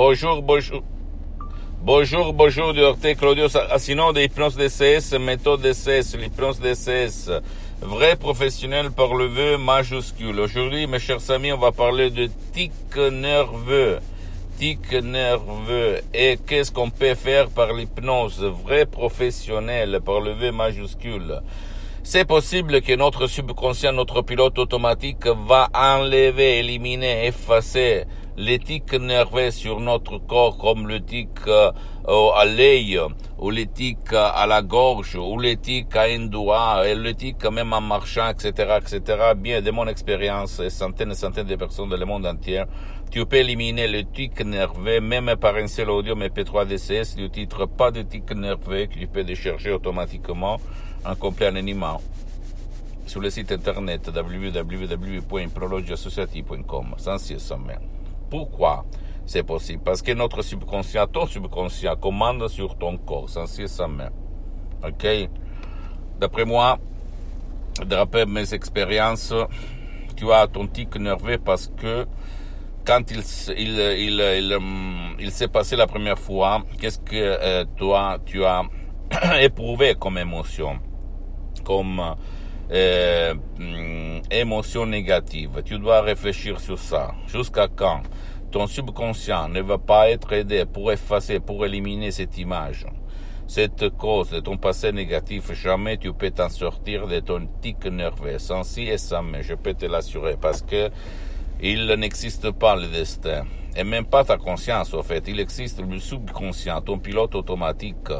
Bonjour, bonjour. Bonjour, bonjour, docteur Claudio Assino de l'hypnose DCS, méthode DCS, l'hypnose DCS, vrai professionnel par le vœu majuscule. Aujourd'hui, mes chers amis, on va parler de tic nerveux. Tic nerveux. Et qu'est-ce qu'on peut faire par l'hypnose? Vrai professionnel par le vœu majuscule? C'est possible que notre subconscient, notre pilote automatique va enlever, éliminer, effacer les tics sur notre corps comme le tic à l'œil ou les à la gorge ou les à un doigt et le même en marchant, etc., etc. Bien, de mon expérience, centaines et centaines de personnes dans le monde entier, tu peux éliminer le tic même par un seul audio MP3 DCS du titre pas de tic nerveux que tu peux décharger automatiquement en complet anonymat sur le site internet www.prologiassociative.com sans cesse sans mer. Pourquoi c'est possible. Parce que notre subconscient, ton subconscient commande sur ton corps sans sans mer. Ok? D'après moi, d'après mes expériences, tu as ton tic nerveux parce que quand il, il, il, il, il s'est passé la première fois, qu'est-ce que euh, toi tu as éprouvé comme émotion? Comme euh, émotion négative. Tu dois réfléchir sur ça. Jusqu'à quand ton subconscient ne va pas être aidé pour effacer, pour éliminer cette image, cette cause de ton passé négatif, jamais tu peux t'en sortir de ton tic nerveux, sans si et sans mais, je peux te l'assurer, parce que il n'existe pas le destin, et même pas ta conscience, au fait, il existe le subconscient, ton pilote automatique,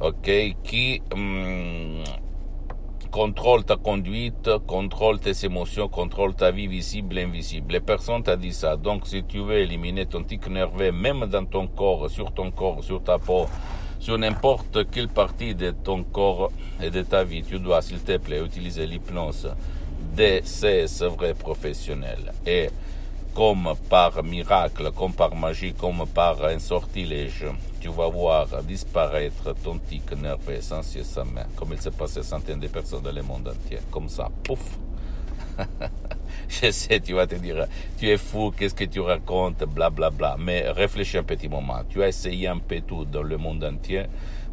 ok, qui hum, contrôle ta conduite, contrôle tes émotions, contrôle ta vie visible et invisible. Les personnes t'ont dit ça. Donc, si tu veux éliminer ton tic nerveux, même dans ton corps, sur ton corps, sur ta peau, sur n'importe quelle partie de ton corps et de ta vie, tu dois, s'il te plaît, utiliser l'hypnose de ces vrais professionnels. Et comme par miracle, comme par magie, comme par un sortilège, tu vas voir disparaître ton tic nerveux main, comme il s'est passé à centaines de personnes dans le monde entier, comme ça, pouf. Je sais, tu vas te dire, tu es fou, qu'est-ce que tu racontes, bla bla bla. Mais réfléchis un petit moment. Tu as essayé un peu tout dans le monde entier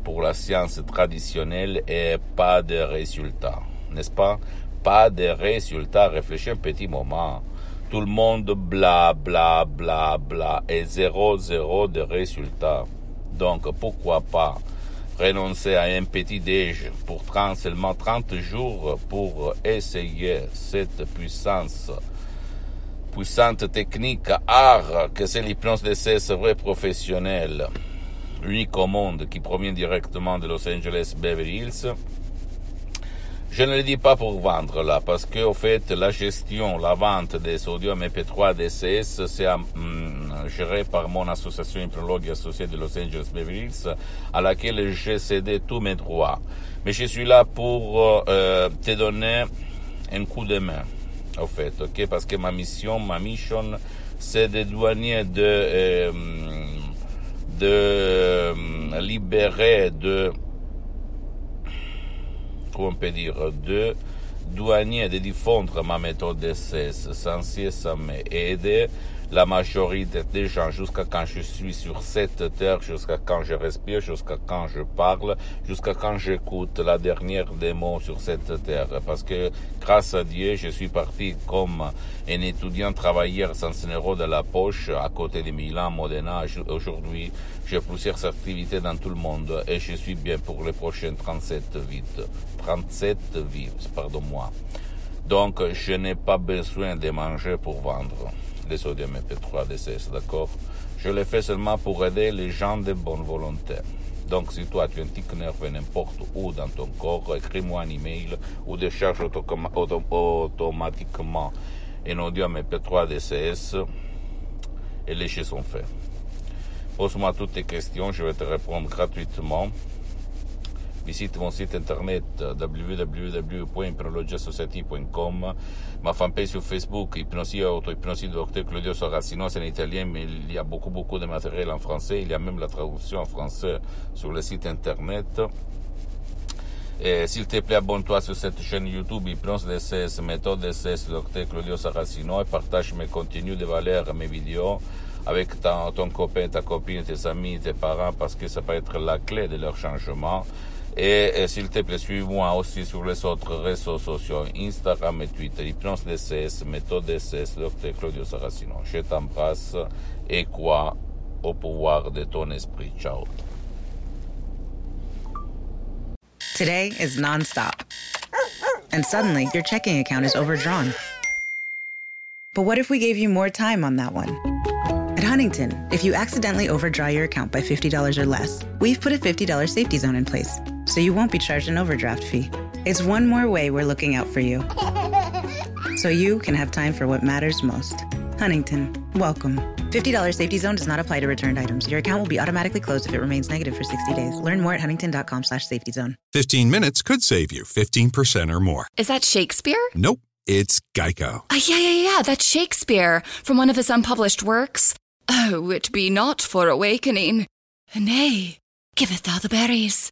pour la science traditionnelle et pas de résultats, n'est-ce pas? Pas de résultats. Réfléchis un petit moment tout le monde bla bla bla bla et zéro zéro de résultats. Donc pourquoi pas renoncer à un petit déj pour 30, seulement 30 jours pour essayer cette puissance, puissante technique, art, que c'est l'hypnose de ces vrais professionnels, unique au monde qui provient directement de Los Angeles Beverly Hills je ne le dis pas pour vendre là, parce que au fait, la gestion, la vente des sodium MP3 DCS, c'est hum, géré par mon association hypnologue associée de Los Angeles Beverly Hills, à laquelle j'ai cédé tous mes droits. Mais je suis là pour euh, te donner un coup de main, au fait, ok, parce que ma mission, ma mission, c'est de douanier de euh, de euh, libérer de on peut dire, de douanier de diffondre ma méthode d'essai sans cesse aider la majorité des gens jusqu'à quand je suis sur cette terre, jusqu'à quand je respire, jusqu'à quand je parle, jusqu'à quand j'écoute la dernière des mots sur cette terre. Parce que grâce à Dieu, je suis parti comme un étudiant travailleur sans un euro de la poche à côté de Milan, Modena. Aujourd'hui, j'ai plusieurs activités dans tout le monde et je suis bien pour les prochaines 37 vies. 37 vies, pardon-moi. Donc, je n'ai pas besoin de manger pour vendre les sodium MP3 DCS, d'accord Je le fais seulement pour aider les gens de bonne volonté. Donc, si toi, tu as un tic nerveux n'importe où dans ton corps, écris-moi un email ou décharge automatiquement un audio MP3 DCS et lécher son fer. Pose-moi toutes tes questions, je vais te répondre gratuitement. Visite mon site internet www.hypnologiasociety.com, ma fanpage sur Facebook, Hypnosie Auto-Hypnosie Dr Claudio Soracino, c'est en italien, mais il y a beaucoup, beaucoup de matériel en français. Il y a même la traduction en français sur le site internet. S'il te plaît, abonne-toi sur cette chaîne YouTube Hypnose DSS, méthode DSS, Dr Claudio Saracino et partage mes contenus de valeur, mes vidéos avec ton, ton copain, ta copine, tes amis, tes parents, parce que ça peut être la clé de leur changement. Et, s'il te plaît, suis-moi aussi sur les autres réseaux sociaux, Instagram et Twitter, Hypnose DSS, méthode DSS, Dr Claudio Saracino. Je t'embrasse et quoi au pouvoir de ton esprit. Ciao. Today is nonstop. And suddenly, your checking account is overdrawn. But what if we gave you more time on that one? At Huntington, if you accidentally overdraw your account by $50 or less, we've put a $50 safety zone in place, so you won't be charged an overdraft fee. It's one more way we're looking out for you, so you can have time for what matters most. Huntington, welcome. $50 safety zone does not apply to returned items. Your account will be automatically closed if it remains negative for 60 days. Learn more at huntington.com slash safety zone. 15 minutes could save you 15% or more. Is that Shakespeare? Nope, it's Geico. Uh, yeah, yeah, yeah, that's Shakespeare from one of his unpublished works. Oh, it be not for awakening. Nay, giveth thou the berries.